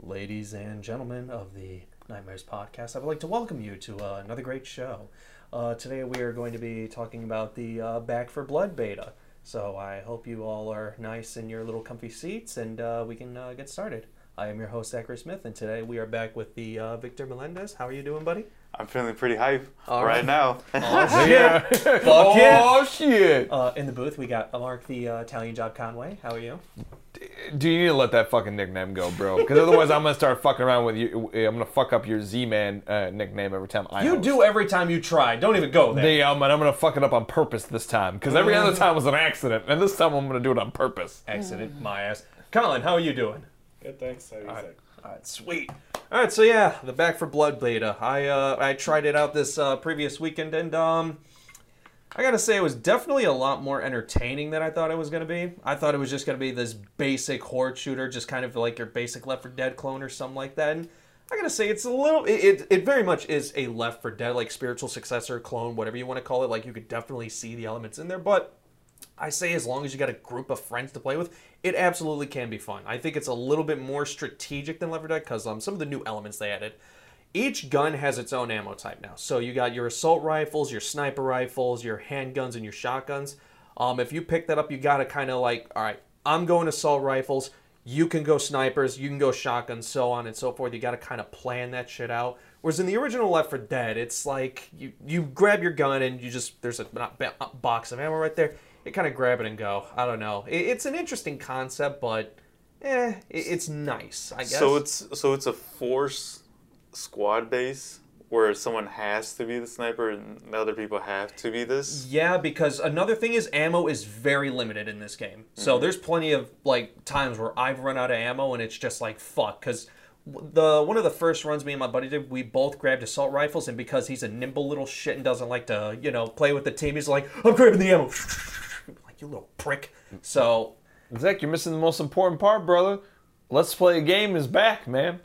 Ladies and gentlemen of the Nightmares podcast, I would like to welcome you to uh, another great show. Uh, today we are going to be talking about the uh, Back 4 Blood beta. So I hope you all are nice in your little comfy seats and uh, we can uh, get started. I am your host, Zachary Smith, and today we are back with the uh, Victor Melendez. How are you doing, buddy? I'm feeling pretty hype All right right. now. Oh, Yeah. Fuck oh shit! Uh, in the booth, we got Mark the uh, Italian Job Conway. How are you? Do you need to let that fucking nickname go, bro? Because otherwise, I'm gonna start fucking around with you. I'm gonna fuck up your Z-Man uh, nickname every time I. You host. do every time you try. Don't even go there. The, um, and I'm gonna fuck it up on purpose this time because every other time was an accident, and this time I'm gonna do it on purpose. Accident, my ass. Colin, how are you doing? Good, thanks. How are you, Zach? All right, sweet. All right, so yeah, the Back 4 Blood beta. I uh, I tried it out this uh, previous weekend, and um, I gotta say it was definitely a lot more entertaining than I thought it was gonna be. I thought it was just gonna be this basic horde shooter, just kind of like your basic Left 4 Dead clone or something like that. And I gotta say it's a little, it, it, it very much is a Left 4 Dead like spiritual successor, clone, whatever you want to call it. Like you could definitely see the elements in there, but I say as long as you got a group of friends to play with, it absolutely can be fun. I think it's a little bit more strategic than Left 4 Dead because um, some of the new elements they added. Each gun has its own ammo type now. So you got your assault rifles, your sniper rifles, your handguns, and your shotguns. Um, if you pick that up, you got to kind of like, all right, I'm going assault rifles. You can go snipers, you can go shotguns, so on and so forth. You got to kind of plan that shit out. Whereas in the original Left 4 Dead, it's like you you grab your gun and you just there's a box of ammo right there. Kind of grab it and go. I don't know. It, it's an interesting concept, but eh, it, it's nice. I guess. So it's so it's a force squad base where someone has to be the sniper and the other people have to be this. Yeah, because another thing is ammo is very limited in this game. So there's plenty of like times where I've run out of ammo and it's just like fuck because the one of the first runs me and my buddy did, we both grabbed assault rifles and because he's a nimble little shit and doesn't like to you know play with the team, he's like I'm grabbing the ammo. you little prick. So Zach, you're missing the most important part, brother. Let's play a game is back, man.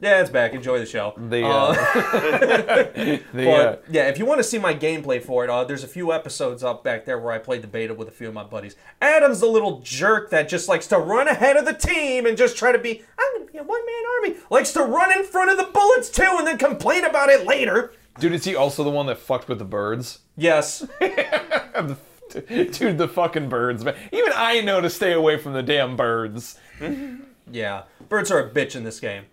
yeah, it's back. Enjoy the show. The, Uh, uh, the But uh, yeah, if you want to see my gameplay for it, uh, there's a few episodes up back there where I played the beta with a few of my buddies. Adam's the little jerk that just likes to run ahead of the team and just try to be, I'm going to be a one man army. Likes to run in front of the bullets too and then complain about it later. dude, is he also the one that fucked with the birds? Yes. Dude, the fucking birds, man. Even I know to stay away from the damn birds. Yeah. Birds are a bitch in this game.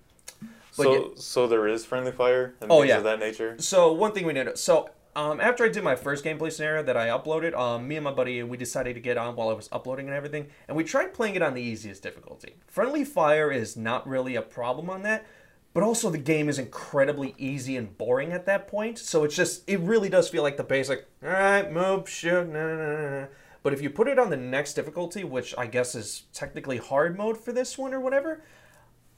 But So yeah- so there is friendly fire and Oh, things yeah. of that nature. So one thing we did. So um, after I did my first gameplay scenario that I uploaded, um, me and my buddy we decided to get on while I was uploading and everything, and we tried playing it on the easiest difficulty. Friendly fire is not really a problem on that, but also the game is incredibly easy and boring at that point. So it's just it really does feel like the basic. All right, move, shoot, no, no, no. But if you put it on the next difficulty, which I guess is technically hard mode for this one or whatever,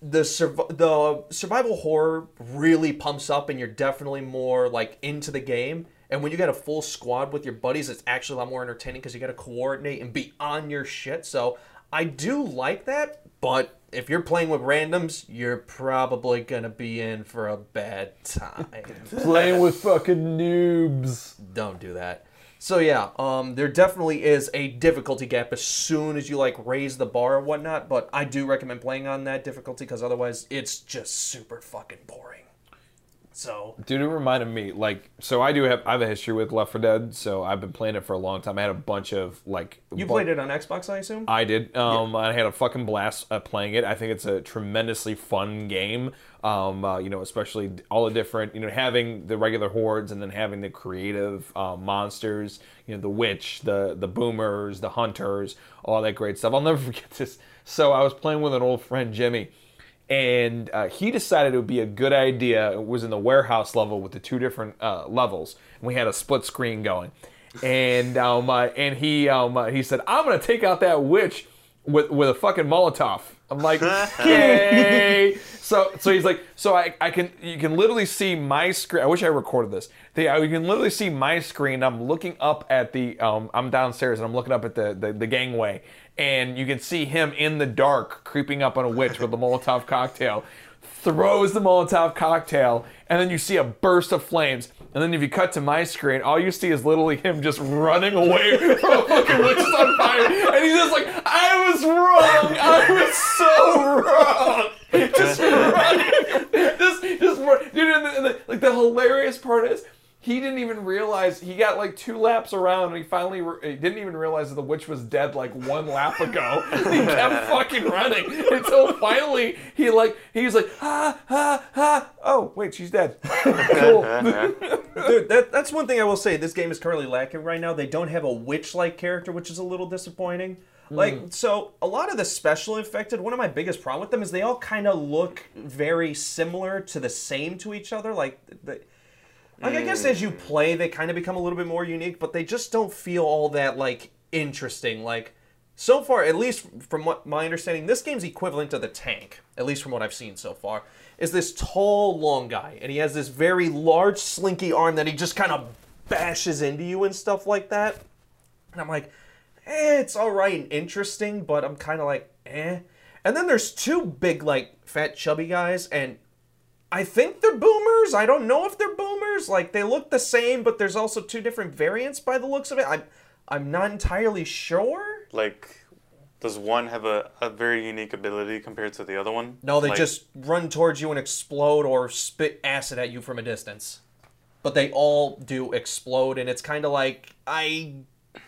the surv- the survival horror really pumps up and you're definitely more like into the game and when you got a full squad with your buddies it's actually a lot more entertaining because you got to coordinate and be on your shit so i do like that but if you're playing with randoms you're probably gonna be in for a bad time Playing with fucking noobs. don't do that. So yeah, um, there definitely is a difficulty gap as soon as you like raise the bar or whatnot. But I do recommend playing on that difficulty because otherwise it's just super fucking boring. So Dude, it reminded me, like, so I do have, I have a history with Left 4 Dead, so I've been playing it for a long time. I had a bunch of, like, you bu- played it on Xbox, I assume? I did. Um, I had a fucking blast uh, playing it. I think it's a tremendously fun game. Um, uh, you know, especially all the different, you know, having the regular hordes and then having the creative uh, monsters. You know, the witch, the the boomers, the hunters, all that great stuff. I'll never forget this. So I was playing with an old friend, Jimmy, and uh, he decided it would be a good idea. It was in the warehouse level with the two different uh, levels, and we had a split screen going. And um, uh, and he um, uh, he said, "I'm gonna take out that witch with with a fucking Molotov." I'm like, "Okay." so so he's like, "So I, I can you can literally see my screen. I wish I recorded this. The, uh, you can literally see my screen. I'm looking up at the um, I'm downstairs and I'm looking up at the, the the gangway, and you can see him in the dark creeping up on a witch with a Molotov cocktail." throws the Molotov cocktail, and then you see a burst of flames. And then if you cut to my screen, all you see is literally him just running away from a fucking witch on fire. And he's just like, I was wrong. I was so wrong. Just running. Just, just, dude, and the, and the, like the hilarious part is, he didn't even realize he got like two laps around and he finally re- he didn't even realize that the witch was dead like one lap ago. he kept fucking running until finally he like he was like ha ha ha. Oh wait, she's dead. cool. Dude, that, that's one thing I will say. This game is currently lacking right now. They don't have a witch-like character, which is a little disappointing. Like, mm. so a lot of the special infected, one of my biggest problem with them is they all kind of look very similar to the same to each other. Like, the, like I guess as you play, they kind of become a little bit more unique, but they just don't feel all that like interesting. Like, so far, at least from what my understanding, this game's equivalent to the tank, at least from what I've seen so far, is this tall, long guy, and he has this very large, slinky arm that he just kind of bashes into you and stuff like that. And I'm like, eh, it's all right and interesting, but I'm kind of like, eh. And then there's two big, like, fat, chubby guys, and I think they're boomers. I don't know if they're boomers. Like, they look the same, but there's also two different variants by the looks of it. I'm, I'm not entirely sure. Like, does one have a, a very unique ability compared to the other one? No, they Like, just run towards you and explode or spit acid at you from a distance. But they all do explode, and it's kind of like I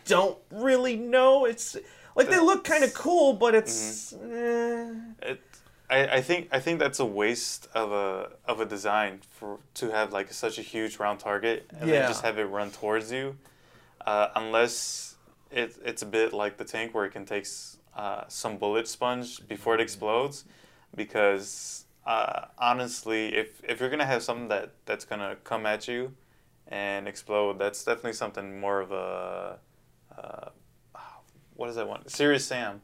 don't really know. It's like they look kind of cool, but it's eh. It, I, I think I think that's a waste of a of a design for to have like such a huge round target and Yeah. then just have it run towards you, uh, unless it, it's a bit like the tank where it can take uh, some bullet sponge before it explodes, because uh, honestly, if if you're gonna have something that that's gonna come at you and explode, that's definitely something more of a uh, what is that one? Serious Sam.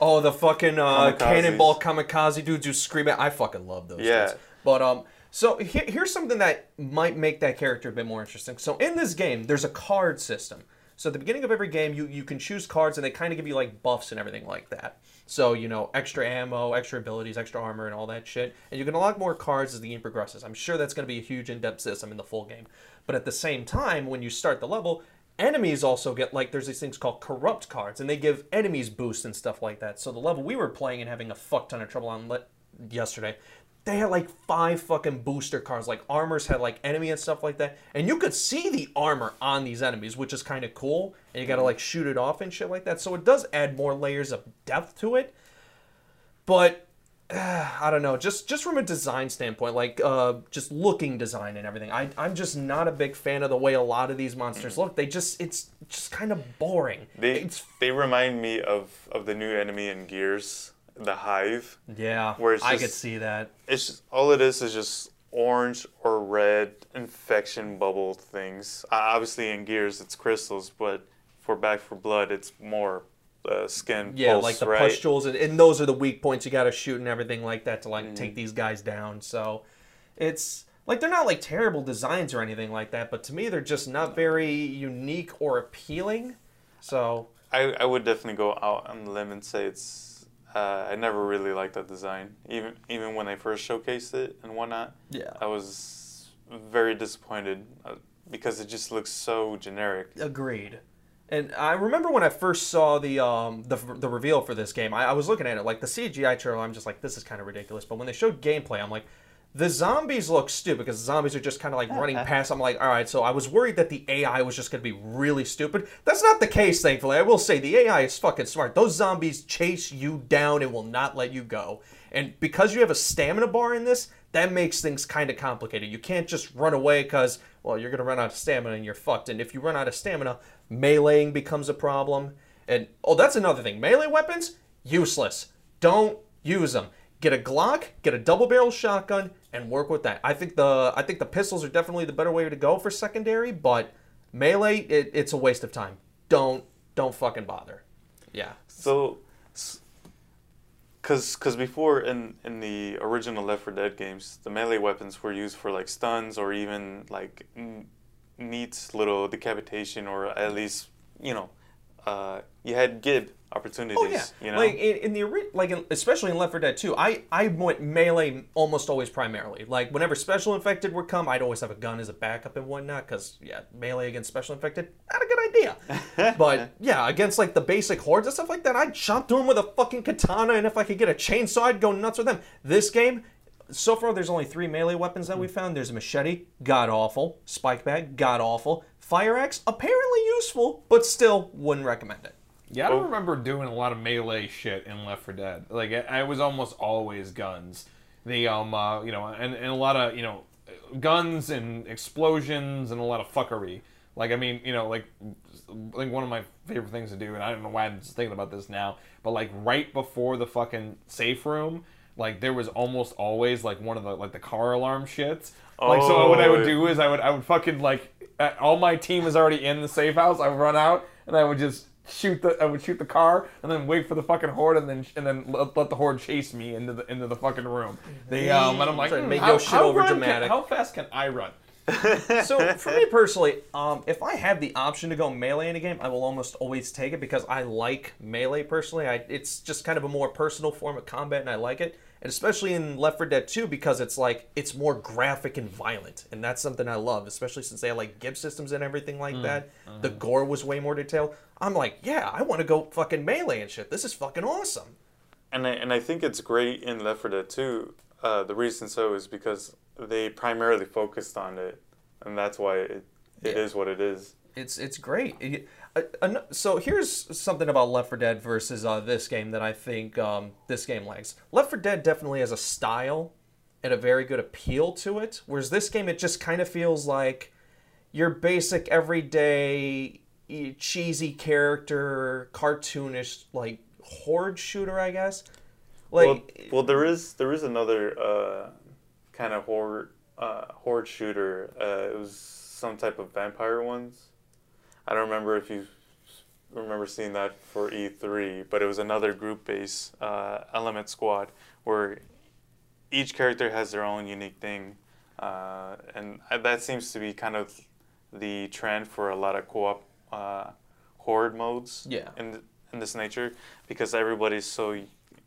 Oh, the fucking uh, Kamikazes. cannonball kamikaze dudes who scream at. I fucking love those. Yeah. dudes. But um, so here, here's something that might make that character a bit more interesting. So in this game, there's a card system. So at the beginning of every game, you you can choose cards, and they kind of give you like buffs and everything like that. So you know, extra ammo, extra abilities, extra armor, and all that shit. And you can unlock more cards as the game progresses. I'm sure that's going to be a huge in-depth system in the full game. But at the same time, when you start the level, enemies also get like there's these things called corrupt cards and they give enemies boosts and stuff like that. So the level we were playing and having a fuck ton of trouble on le- yesterday they had like five fucking booster cards. Like armors had like enemy and stuff like that. And you could see the armor on these enemies which is kind of cool. And you gotta like shoot it off and shit like that. So it does add more layers of depth to it. But I don't know. Just just from a design standpoint, like uh, just looking design and everything, I I'm just not a big fan of the way a lot of these monsters look. They just it's just kind of boring. They it's they remind me of of the new enemy in Gears, the Hive. yeah. Where it's I could see that. It's just, all it is is just orange or red infection bubble things. Uh, obviously in Gears it's crystals, but for Back 4 Blood it's more uh, skin Yeah, pulse, like the right? pustules, and, and those are the weak points you got to shoot and everything like that to like Mm-hmm. take these guys down. So it's like they're not like terrible designs or anything like that, but to me they're just not very unique or appealing. So I, I would definitely go out on the limb and say it's. Uh, I never really liked that design, even even when they first showcased it and whatnot. yeah, I was very disappointed uh, because it just looks so generic. Agreed. And I remember when I first saw the um the, the reveal for this game, I, I was looking at it like the CGI trailer. I'm just like, this is kind of ridiculous. But when they showed gameplay, I'm like, the zombies look stupid because the zombies are just kind of like running past. I'm like, all right. So I was worried that the AI was just going to be really stupid. That's not the case, thankfully. I will say the AI is fucking smart. Those zombies chase you down and will not let you go. And because you have a stamina bar in this, that makes things kind of complicated. You can't just run away because, well, you're going to run out of stamina and you're fucked. And if you run out of stamina, meleeing becomes a problem. And, oh, that's another thing. Melee weapons, useless. Don't use them. Get a Glock, get a double barrel shotgun, and work with that. I think the I think the pistols are definitely the better way to go for secondary, but melee, it, it's a waste of time. Don't don't fucking bother. Yeah. So, because because before in in the original Left 4 Dead games, the melee weapons were used for like stuns or even like n- neat little decapitation or at least you know, uh, you had gib opportunities. Oh yeah, You know, like in, in the like in, especially in Left 4 Dead 2, I I went melee almost always primarily. Like whenever special infected would come, I'd always have a gun as a backup and whatnot. Because yeah, melee against special infected, not a good idea. but yeah, against like the basic hordes and stuff like that, I'd chop through them with a fucking katana, and if I could get a chainsaw, I'd go nuts with them. This game. so far there's only three melee weapons that hmm. we found. There's a machete, god awful. Spike bag, god awful. Fire axe, apparently useful, but still wouldn't recommend it. Yeah, I don't remember doing a lot of melee shit in Left 4 Dead. Like, I, I was almost always guns. The um, uh, you know, and, and a lot of you know, guns and explosions and a lot of fuckery. Like, I mean, you know, like, like one of my favorite things to do, and I don't know why I'm just thinking about this now, but like right before the fucking safe room, like there was almost always like one of the like the car alarm shits. Like, so what I would do is I would I would fucking like all my team is already in the safe house. I would run out and I would just shoot the I would shoot the car and then wait for the fucking horde and then and then let, let the horde chase me into the into the fucking room. They um and I'm like "Hmm, make your shit overdramatic." can- how fast can I run? So for me personally, um, if I have the option to go melee in a game, I will almost always take it because I like melee personally. I, it's just kind of a more personal form of combat, and I like it. And especially in Left 4 Dead 2 because it's like it's more graphic and violent, and that's something I love. Especially since they have like gib systems and everything like that. The gore was way more detailed. I'm like, yeah, I want to go fucking melee and shit. This is fucking awesome. And I, and I think it's great in Left 4 Dead 2. Uh, the reason so is because they primarily focused on it, and that's why it, it Yeah. is what it is. It's it's great. Uh, so here's something about Left 4 Dead versus uh, this game that I think um, this game lacks. Left 4 Dead definitely has a style and a very good appeal to it, whereas this game it just kind of feels like your basic everyday cheesy character, cartoonish like horde shooter, I guess. Like well, well, there is there is another uh, kind of horde uh, horde shooter. Uh, it was some type of vampire ones. I don't remember if you remember seeing that for E3, but it was another group based uh, element squad where each character has their own unique thing, uh, and that seems to be kind of the trend for a lot of co-op uh, horde modes Yeah. in in this nature because everybody's so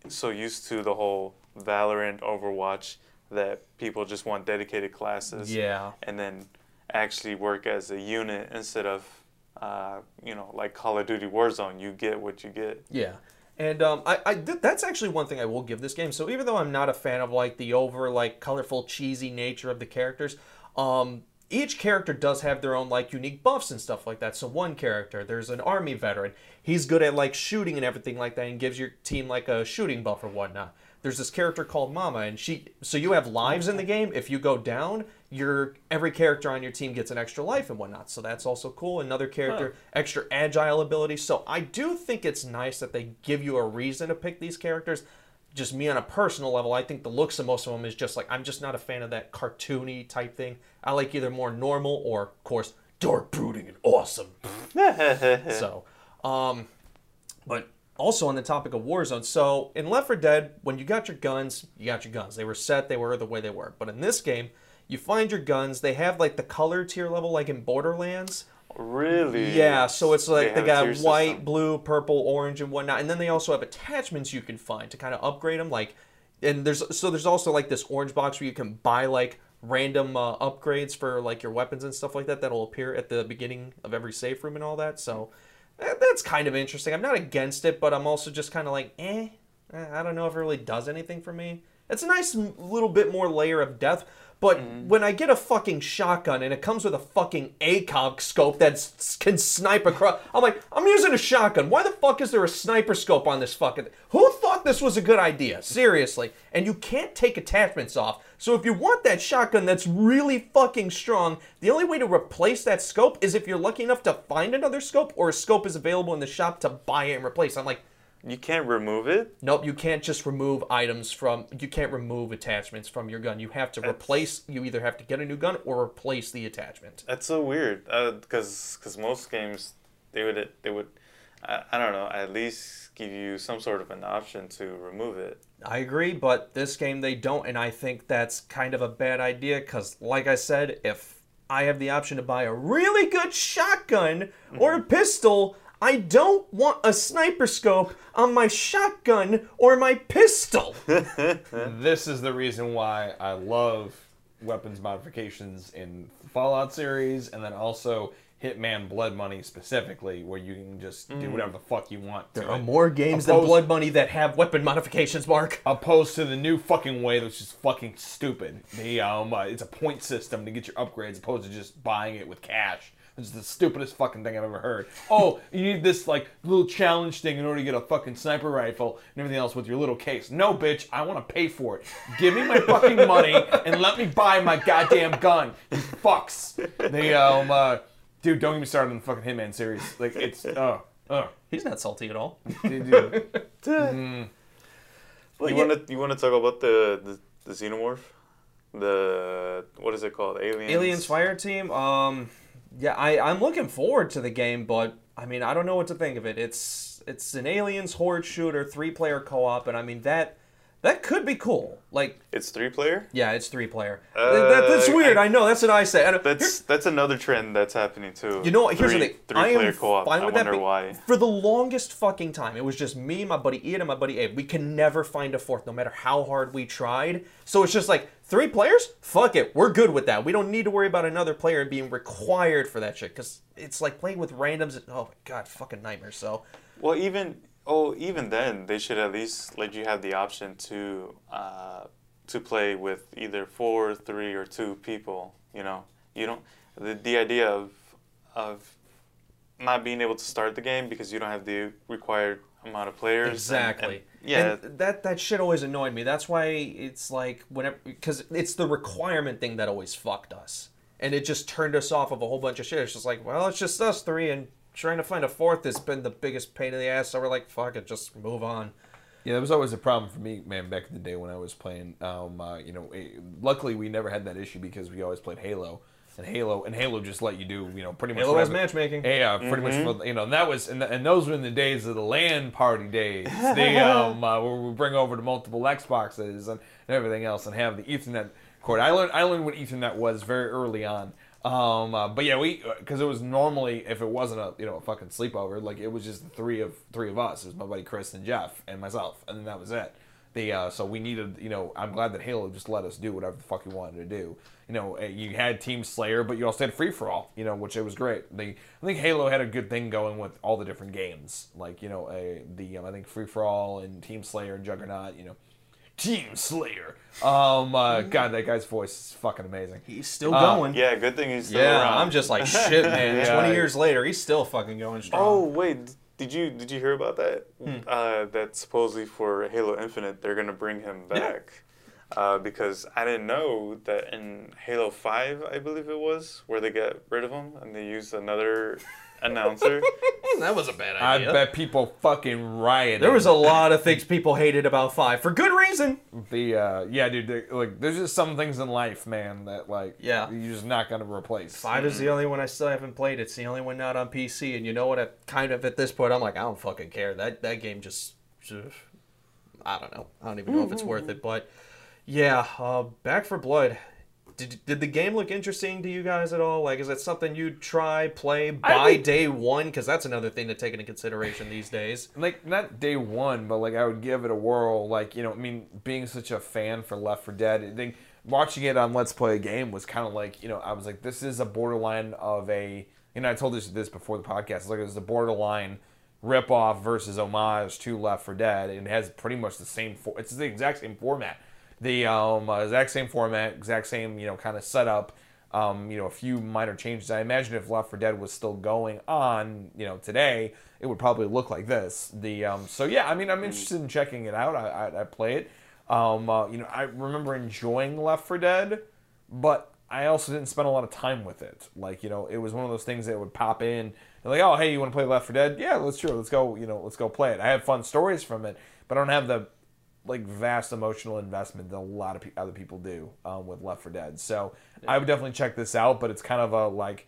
so used to the whole Valorant, Overwatch that people just want dedicated classes yeah. and then actually work as a unit instead of uh, you know like Call of Duty Warzone. You get what you get. Yeah. And um, I, I th- that's actually one thing I will give this game. So even though I'm not a fan of like the over like colorful cheesy nature of the characters, um, each character does have their own like unique buffs and stuff like that. So one character, there's an army veteran. He's good at like shooting and everything like that, and gives your team like a shooting buff or whatnot. There's this character called Mama, and she. So you have lives in the game. If you go down, your every character on your team gets an extra life and whatnot. So that's also cool. Another character, extra agile ability. So I do think it's nice that they give you a reason to pick these characters. Just me on a personal level, I think the looks of most of them is just like I'm just not a fan of that cartoony type thing. I like either more normal or, of course, dark, brooding, and awesome. so, um, but also on the topic of Warzone, so in Left 4 Dead, when you got your guns, you got your guns. They were set, they were the way they were. But in this game, you find your guns. They have like the color tier level, like in Borderlands. Really? Yeah, so it's like they, a got white, system. blue, purple, orange, and whatnot. And then they also have attachments you can find to kind of upgrade them. Like, and there's so there's also like this orange box where you can buy like random uh, upgrades for like your weapons and stuff like that that'll appear at the beginning of every safe room and all that. So that's kind of interesting. I'm not against it, but I'm also just kind of like, eh, eh, I don't know if it really does anything for me. It's a nice little bit more layer of depth. But mm-hmm. when I get a fucking shotgun and it comes with a fucking ACOG scope that can snipe across, I'm like, I'm using a shotgun. Why the fuck is there a sniper scope on this fucking? Who thought this was a good idea? Seriously. And you can't take attachments off. So if you want that shotgun that's really fucking strong, the only way to replace that scope is if you're lucky enough to find another scope or a scope is available in the shop to buy it and replace. I'm like, You can't remove it. Nope, you can't just remove items from. You can't remove attachments from your gun. You have to replace. You either have to get a new gun or replace the attachment. That's so weird. Uh, because because most games they would they would I, I don't know at least give you some sort of an option to remove it. I agree, but this game they don't, and I think that's kind of a bad idea. Because, like I said, if I have the option to buy a really good shotgun or a mm-hmm. pistol, I don't want a sniper scope on my shotgun or my pistol. This is the reason why I love weapons modifications in Fallout series, and then also Hitman Blood Money specifically, where you can just do whatever the fuck you want. There to are it. more games than Opposed- Blood Money that have weapon modifications, Mark. opposed to the new fucking way that's just fucking stupid. The um, uh, it's a point system to get your upgrades, opposed to just buying it with cash. It's the stupidest fucking thing I've ever heard. Oh, you need this like little challenge thing in order to get a fucking sniper rifle and everything else with your little case. No, bitch, I want to pay for it. Give me my fucking money and let me buy my goddamn gun. You fucks. The um, uh, dude, don't get me started on the fucking Hitman series. Like it's oh, oh, He's not salty at all. dude, dude. you yeah. want to you want to talk about the, the the xenomorph, the what is it called? Aliens. Aliens Fire Team. Um, yeah, I I'm looking forward to the game, but I mean I don't know what to think of it. It's it's an aliens horde shooter, three player co op, and I mean that that could be cool. Like It's three player. yeah, it's three player. Uh, that, that's weird. I- I, know. That's what I say. And here- That's that's another trend that's happening too. You know what? Here's three, the thing. Three I player am co-op. fine I with wonder that. why. For the longest fucking time, it was just me, my buddy Ian, and my buddy Abe. We can never find a fourth, no matter how hard we tried. So it's just like three players. Fuck it, we're good with that. We don't need to worry about another player being required for that shit because it's like playing with randoms. Oh my god, fucking nightmare. So Well, even oh, even then they should at least let you have the option to uh, to play with either four, three, or two people. You know, you don't the the idea of of not being able to start the game because you don't have the required amount of players. and- Exactly. and- yeah. And that that shit always annoyed me. That's why it's like whenever because it's the requirement thing that always fucked us, and it just turned us off of a whole bunch of shit. It's just like, well, it's just us three, and trying to find a fourth has been the biggest pain in the ass. So we're like, fuck it, just move on. Yeah, that was always a problem for me, man. Back in the day when I was playing, um, uh, you know, eh, luckily we never had that issue because we always played Halo, and Halo and Halo just let you do, you know, pretty much. Halo has matchmaking. Yeah, pretty much. You know, and that was, and, and those were in the days of the LAN party days. The um, uh, where we bring over to multiple Xboxes and, and everything else, and have the Ethernet cord. I learned, I learned what Ethernet was very early on. Um, uh, but yeah, we because it was normally if it wasn't a you know a fucking sleepover, like it was just the three of three of us. It was my buddy Chris and Jeff and myself, and then that was it. The uh, so we needed you know I'm glad that Halo just let us do whatever the fuck we wanted to do. You know eh, you had Team Slayer, but you also had free for all. You know which it was great. The I think Halo had a good thing going with all the different games. Like you know a the um, I think free for all and Team Slayer and Juggernaut. You know. Team Slayer. Um, uh, God, that guy's voice is fucking amazing. He's still Uh, going. yeah, good thing he's still Yeah, around. I'm just like shit, man. Yeah. Twenty years later, he's still fucking going strong. Oh wait, did you did you hear about that? Hmm. Uh, that supposedly for Halo Infinite they're gonna bring him back. Uh, because I didn't know that in Halo Five, I believe it was, where they got rid of him and they used another announcer. that was a bad idea. I bet people fucking rioted. There was a lot of things people hated about Five for good reason. the uh, yeah, dude. the- Like, there's just some things in life, man, that like Yeah. you're just not gonna replace. Five is the only one I still haven't played. It's the only one not on PC. And you know what? I kind of at this point, I'm like, I don't fucking care. That that game just, I don't know. I don't even know if it's worth it. But yeah, uh, Back 4 Blood. Did, did the game look interesting to you guys at all? Like, is it something you'd try, play by day one? Because that's another thing to take into consideration these days. Like not day one, but like I would give it a whirl. Like you know, I mean, being such a fan for Left 4 Dead, I think watching it on Let's Play a Game was kind of like you know, I was like, this is a borderline of a. You know, I told this this before the podcast. It's like it's a borderline rip off versus homage to Left 4 Dead. and It has pretty much the same. For, it's the exact same format. The um, uh, exact same format, exact same you know kind of setup. Um, you know, a few minor changes. I imagine if Left 4 Dead was still going on, you know, today, it would probably look like this. The um, so yeah, I mean, I'm interested in checking it out. I I, I play it. Um, uh, you know, I remember enjoying Left 4 Dead, but I also didn't spend a lot of time with it. Like, you know, it was one of those things that would pop in and like, oh, hey, you want to play Left 4 Dead? Yeah, let's sure, let's go. You know, let's go play it. I have fun stories from it, but I don't have the like vast emotional investment that a lot of pe- other people do um, with Left 4 Dead. So I would definitely check this out, but it's kind of a like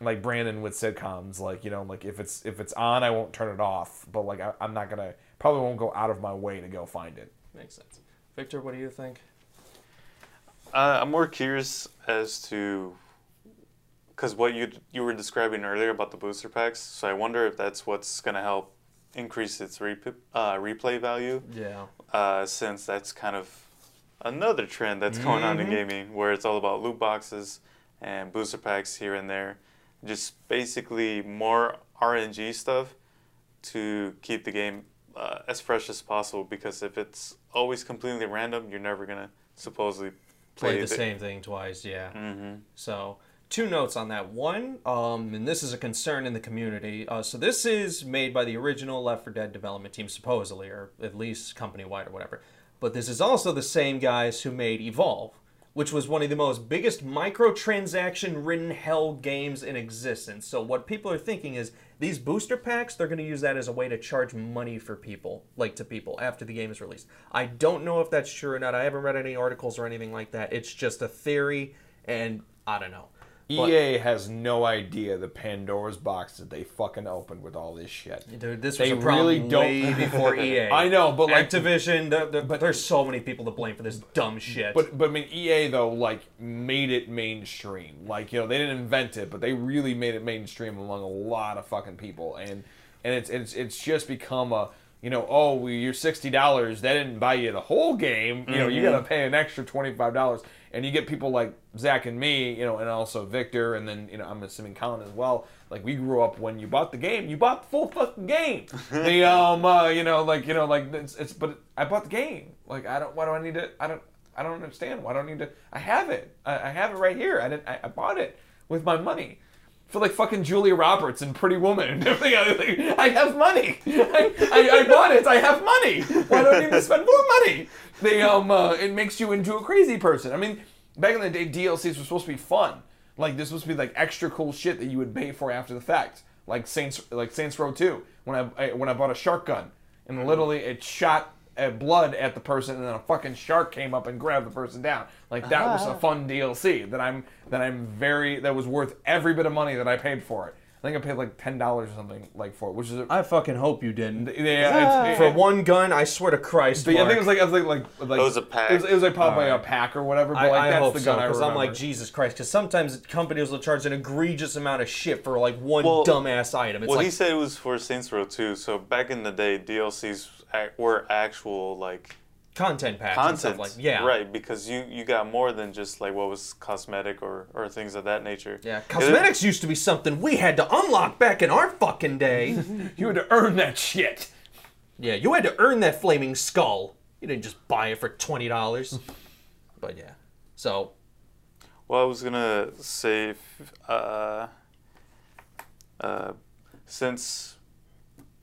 like Brandon with sitcoms, like you know, like if it's if it's on, I won't turn it off, but like I, I'm not gonna probably won't go out of my way to go find it. Makes sense. Victor, what do you think? Uh, I'm more curious as to because what you you were describing earlier about the booster packs. So I wonder if that's what's gonna help increase its rep- uh, replay value. Yeah. uh, since that's kind of another trend that's going on in Mhm. gaming where it's all about loot boxes and booster packs here and there. just basically more RNG stuff to keep the game uh, as fresh as possible. Because if it's always completely random, you're never gonna supposedly Play play the same thing twice, yeah. hmm So, two notes on that. One, um, and this is a concern in the community. Uh, so, this is made by the original Left 4 Dead development team, supposedly, or at least company wide or whatever. But this is also the same guys who made Evolve, which was one of the most biggest microtransaction ridden hell games in existence. So, what people are thinking is these booster packs, they're going to use that as a way to charge money for people, like to people, after the game is released. I don't know if that's true or not. I haven't read any articles or anything like that. It's just a theory, and I don't know. But- EA has no idea the Pandora's box that they fucking opened with all this shit. Dude, this They was a problem really don't- way before EA. I know, but like, Activision, the, the, but there's so many people to blame for this dumb shit. but but I mean, EA though like made it mainstream. Like you know, they didn't invent it, but they really made it mainstream among a lot of fucking people, and and it's it's it's just become a you know, oh, well, you're sixty dollars. That didn't buy you the whole game. You know, you mm-hmm. got to pay an extra twenty five dollars, and you get people like Zach and me, you know, and also Victor, and then you know, I'm assuming Colin as well. Like we grew up when you bought the game, you bought the full fucking game. the um, uh, you know, like you know, like it's, it's but I bought the game. Like I don't. Why do I need to? I don't. I don't understand. Why do I need to? I have it. I, I have it right here. I didn't. I, I bought it with my money. For like fucking Julia Roberts and Pretty Woman and everything. I, have money. I, I, I bought it. I have money. Why do I need to spend more money? They um. Uh, it makes you into a crazy person. I mean, back in the day, DLCs were supposed to be fun. Like this was supposed to be like extra cool shit that you would pay for after the fact. Like Saints, like Saints Row 2. When I, I when I bought a shark gun and literally it shot blood at the person, and then a fucking shark came up and grabbed the person down. Like that was a ah. fun DLC that I'm that I'm very that was worth every bit of money that I paid for it. I think I paid like ten dollars or something like for it, which is a, I fucking hope you didn't. yeah, it's, ah. For one gun, I swear to Christ, But yeah, I think it was like it was like like, like It was a pack. It was, it was like probably Alright. a pack or whatever. But I, like I that's hope the gun I because I'm like. Jesus Christ. Because sometimes companies will charge an egregious amount of shit for like one Well- dumbass item. It's Well, like he said it was for Saints Row 2. So back in the day, DLCs ac- were actual like content packs and stuff content. like yeah, Right, because you you got more than just like what was cosmetic or or things of that nature. Yeah, It- cosmetics used to be something we had to unlock back in our fucking day. You had to earn that shit. yeah, you had to earn that flaming skull. You didn't just buy it for twenty dollars. but yeah, so Well, I was gonna say, uh, uh, since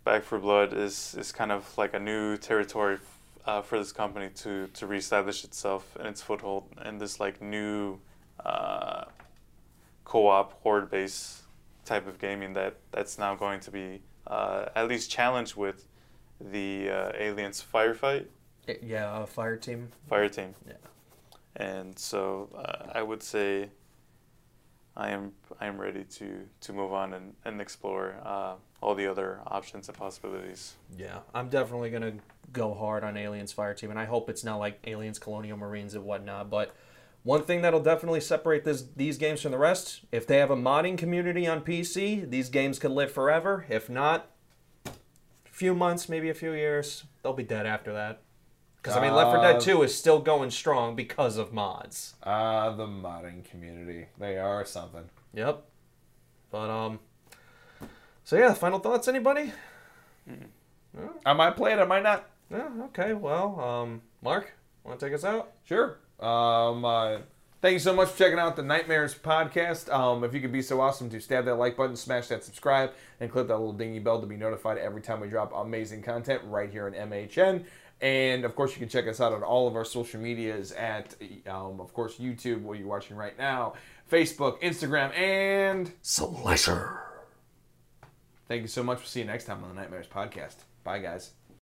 Back 4 Blood is is kind of like a new territory uh, for this company to to reestablish itself and its foothold in this like new uh, co-op horde based type of gaming that that's now going to be uh, at least challenged with the uh, aliens firefight eh, yeah, uh, fire team. fire team. Yeah. And so uh, I would say I am I am ready to to move on and, and explore uh, all the other options and possibilities. Yeah, I'm definitely gonna go hard on Aliens Fire Team, and I hope it's not like Aliens Colonial Marines and whatnot. But one thing that'll definitely separate this these games from the rest, if they have a modding community on PC, these games could live forever. If not, a few months, maybe a few years, they'll be dead after that. Because I mean, Left 4 Dead Uh, 2 is still going strong because of mods. Ah, the modding community. They are something. Yep. But um. So yeah, final thoughts, anybody? I might play it, I might not. Yeah. Okay. Well, um, Mark, want to take us out? Sure. Um, uh, thank you so much for checking out the Nightmares podcast. Um, if you could be so awesome to stab that like button, smash that subscribe, and click that little dingy bell to be notified every time we drop amazing content right here in MHN. And of course, you can check us out on all of our social medias at, um, of course, YouTube, what you're watching right now, Facebook, Instagram, and Slasher. thank you so much. We'll see you next time on the Nightmares podcast. Bye, guys.